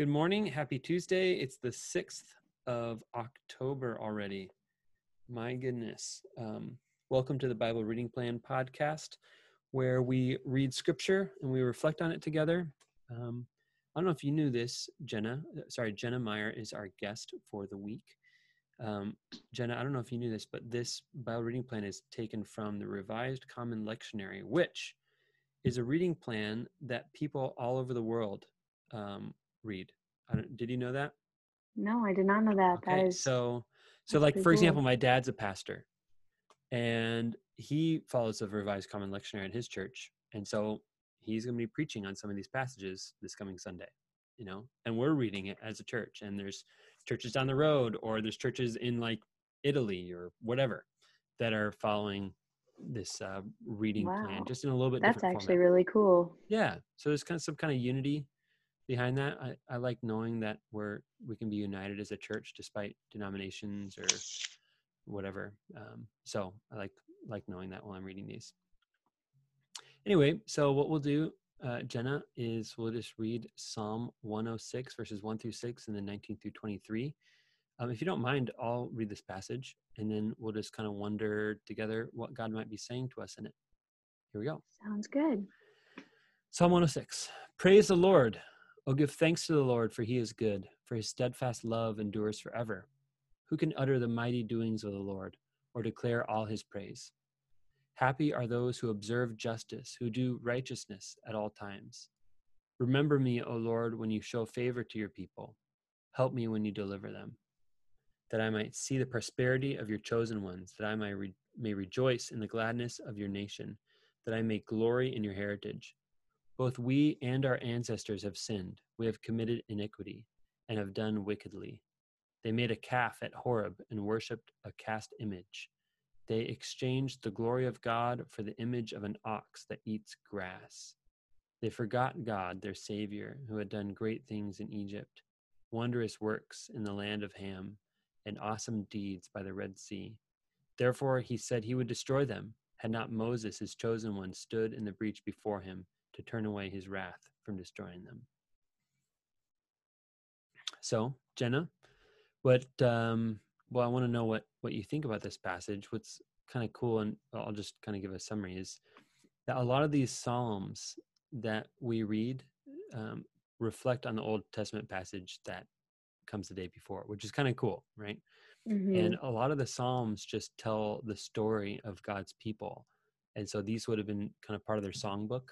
Good morning. Happy Tuesday. It's the 6th of October already. My goodness. Um, welcome to the Bible Reading Plan podcast, where we read scripture and we reflect on it together. Um, I don't know if you knew this, Jenna. Uh, sorry, Jenna Meyer is our guest for the week. Um, Jenna, I don't know if you knew this, but this Bible reading plan is taken from the Revised Common Lectionary, which is a reading plan that people all over the world um, read. did you know that? No, I did not know that. Okay, that is so so like for cool. example, my dad's a pastor, and he follows the Revised Common Lectionary in his church, and so he's going to be preaching on some of these passages this coming Sunday. You know, and we're reading it as a church, and there's churches down the road, or there's churches in like Italy or whatever that are following this uh, reading wow. plan, just in a little bit. That's actually format. really cool. Yeah, so there's kind of some kind of unity behind that. I, I like knowing that we're we can be united as a church despite denominations or whatever. Um, so I like like knowing that while I'm reading these. Anyway, so what we'll do, uh, Jenna, is we'll just read Psalm 106 verses 1 through 6 and then 19 through 23. Um, if you don't mind, I'll read this passage and then we'll just kind of wonder together what God might be saying to us in it. Here we go. Sounds good. Psalm 106. Praise the Lord. Oh, give thanks to the Lord, for he is good, for his steadfast love endures forever. Who can utter the mighty doings of the Lord, or declare all his praise? Happy are those who observe justice, who do righteousness at all times. Remember me, O Lord, when you show favor to your people. Help me when you deliver them, that I might see the prosperity of your chosen ones, that I may, re- may rejoice in the gladness of your nation, that I may glory in your heritage. Both we and our ancestors have sinned. We have committed iniquity and have done wickedly. They made a calf at Horeb and worshipped a cast image. They exchanged the glory of God for the image of an ox that eats grass. They forgot God, their Savior, who had done great things in Egypt, wondrous works in the land of Ham, and awesome deeds by the Red Sea. Therefore he said he would destroy them, had not Moses, his chosen one, stood in the breach before him to turn away his wrath from destroying them. So, Jenna, what um, well, I want to know what what you think about this passage. What's kind of cool, and I'll just kind of give a summary is that a lot of these psalms that we read um, reflect on the Old Testament passage that comes the day before, which is kind of cool, right? Mm-hmm. And a lot of the psalms just tell the story of God's people, and so these would have been kind of part of their songbook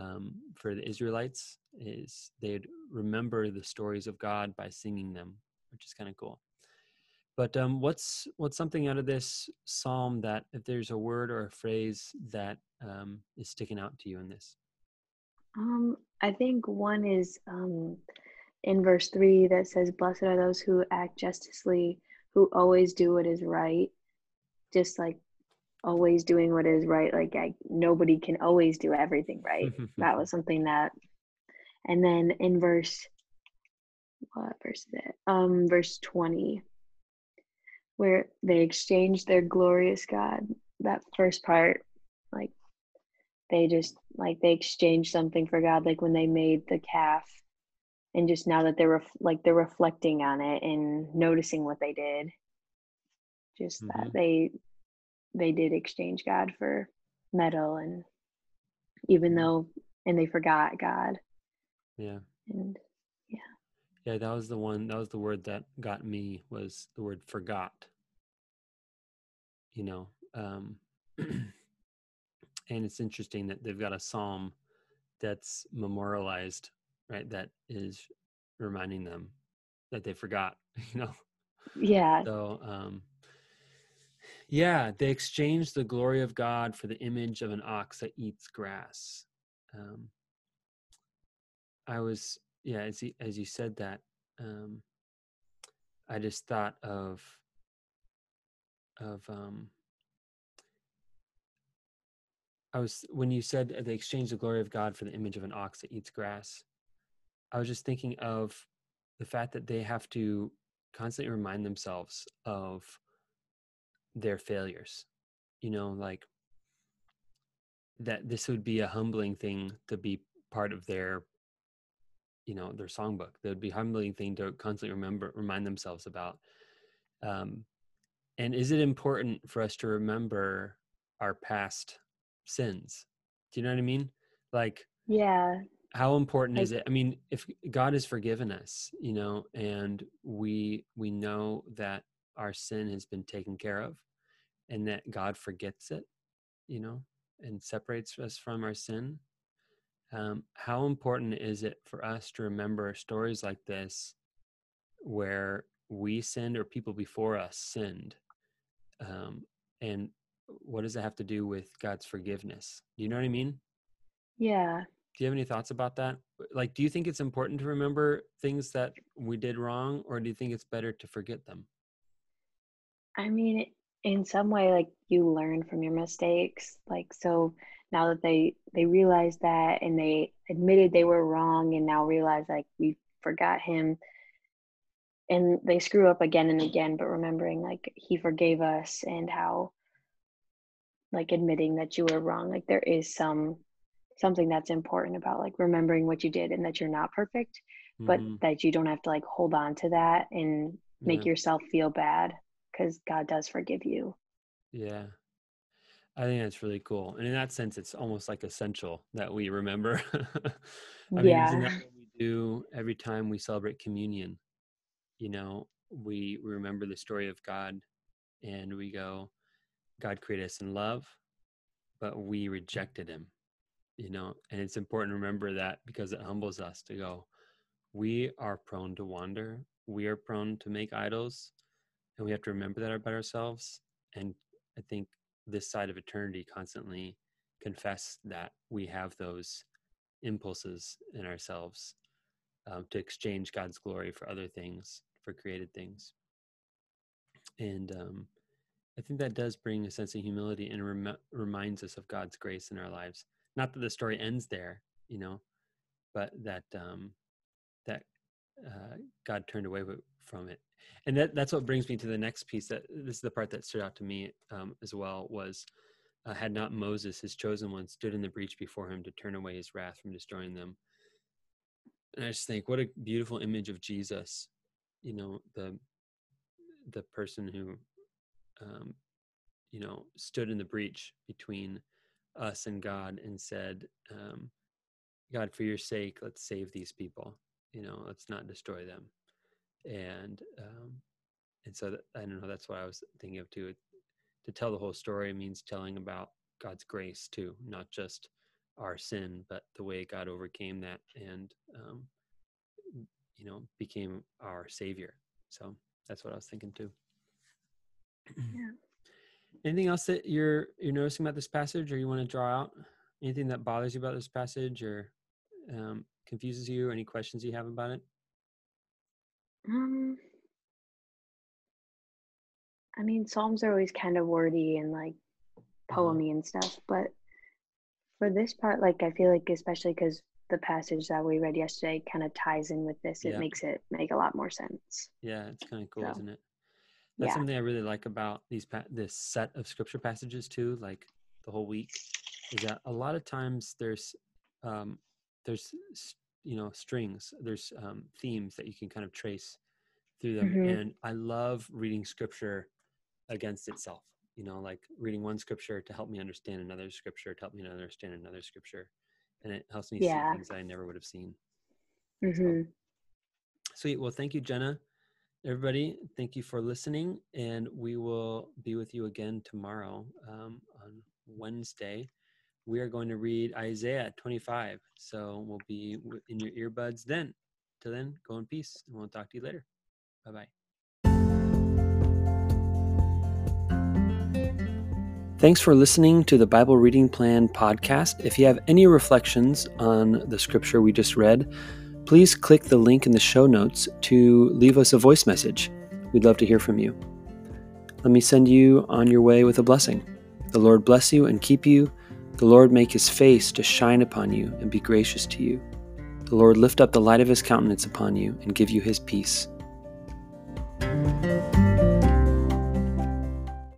um, for the Israelites is they'd remember the stories of God by singing them, which is kind of cool. But um, what's what's something out of this psalm that if there's a word or a phrase that um, is sticking out to you in this? Um, I think one is um, in verse three that says, "Blessed are those who act justly, who always do what is right." Just like always doing what is right like I, nobody can always do everything right that was something that and then in verse what verse is it um verse 20 where they exchanged their glorious god that first part like they just like they exchanged something for god like when they made the calf and just now that they're ref- like they're reflecting on it and noticing what they did just mm-hmm. that they they did exchange God for metal and even mm-hmm. though and they forgot God. Yeah. And yeah. Yeah, that was the one that was the word that got me was the word forgot. You know, um and it's interesting that they've got a psalm that's memorialized, right? That is reminding them that they forgot, you know. Yeah. So um yeah, they exchanged the glory of God for the image of an ox that eats grass. Um, I was, yeah, as you, as you said that, um, I just thought of of um I was when you said they exchange the glory of God for the image of an ox that eats grass. I was just thinking of the fact that they have to constantly remind themselves of their failures. You know, like that this would be a humbling thing to be part of their you know their songbook. That would be a humbling thing to constantly remember remind themselves about um and is it important for us to remember our past sins? Do you know what i mean? Like yeah. how important is it? I mean if god has forgiven us you know and we we know that our sin has been taken care of and that god forgets it you know and separates us from our sin. Um, how important is it for us to remember stories like this where we sinned or people before us sinned? Um, and what does it have to do with god's forgiveness? Do you know what i mean? Yeah. Do you have any thoughts about that? Like do you think it's important to remember things that we did wrong or do you think it's better to forget them i mean in some way like you learn from your mistakes like so now that they they realize that and they admitted they were wrong and now realize like we forgot him and they screw up again and again but remembering like he forgave us and how like admitting that you were wrong like there is some something that's important about like remembering what you did and that you're not perfect but mm-hmm. that you don't have to like hold on to that and make yeah. yourself feel bad because god does forgive you yeah I think that's really cool. And in that sense, it's almost like essential that we remember. I mean, yeah. isn't that what we do every time we celebrate communion? You know, we, we remember the story of God and we go, God created us in love, but we rejected him, you know, and it's important to remember that because it humbles us to go, we are prone to wander, we are prone to make idols, and we have to remember that about ourselves. And I think this side of eternity constantly confess that we have those impulses in ourselves um, to exchange God's glory for other things, for created things. And um, I think that does bring a sense of humility and rem- reminds us of God's grace in our lives. Not that the story ends there, you know, but that um, that uh, God turned away from it and that that's what brings me to the next piece that this is the part that stood out to me um, as well was uh, had not moses his chosen one stood in the breach before him to turn away his wrath from destroying them. And i just think what a beautiful image of jesus you know the the person who um, you know stood in the breach between us and god and said um, god for your sake let's save these people. You know let's not destroy them and um, and so that, I don't know. That's what I was thinking of too. To tell the whole story means telling about God's grace too, not just our sin, but the way God overcame that and um, you know became our Savior. So that's what I was thinking too. Yeah. Anything else that you're you're noticing about this passage, or you want to draw out? Anything that bothers you about this passage, or um, confuses you? Or any questions you have about it? Um, I mean, Psalms are always kind of wordy and like uh-huh. poemy and stuff, but for this part, like I feel like especially because the passage that we read yesterday kind of ties in with this, it yeah. makes it make a lot more sense. Yeah, it's kind of cool, so, isn't it? That's yeah. something I really like about these pa- this set of scripture passages too, like the whole week, is that a lot of times there's um, there's you know strings there's um, themes that you can kind of trace through them mm-hmm. and i love reading scripture against itself you know like reading one scripture to help me understand another scripture to help me understand another scripture and it helps me yeah. see things i never would have seen mm-hmm. so, sweet well thank you jenna everybody thank you for listening and we will be with you again tomorrow um, on wednesday we are going to read Isaiah 25. So we'll be in your earbuds then. Till then, go in peace, and we'll talk to you later. Bye bye. Thanks for listening to the Bible Reading Plan podcast. If you have any reflections on the scripture we just read, please click the link in the show notes to leave us a voice message. We'd love to hear from you. Let me send you on your way with a blessing. The Lord bless you and keep you. The Lord make his face to shine upon you and be gracious to you. The Lord lift up the light of his countenance upon you and give you his peace.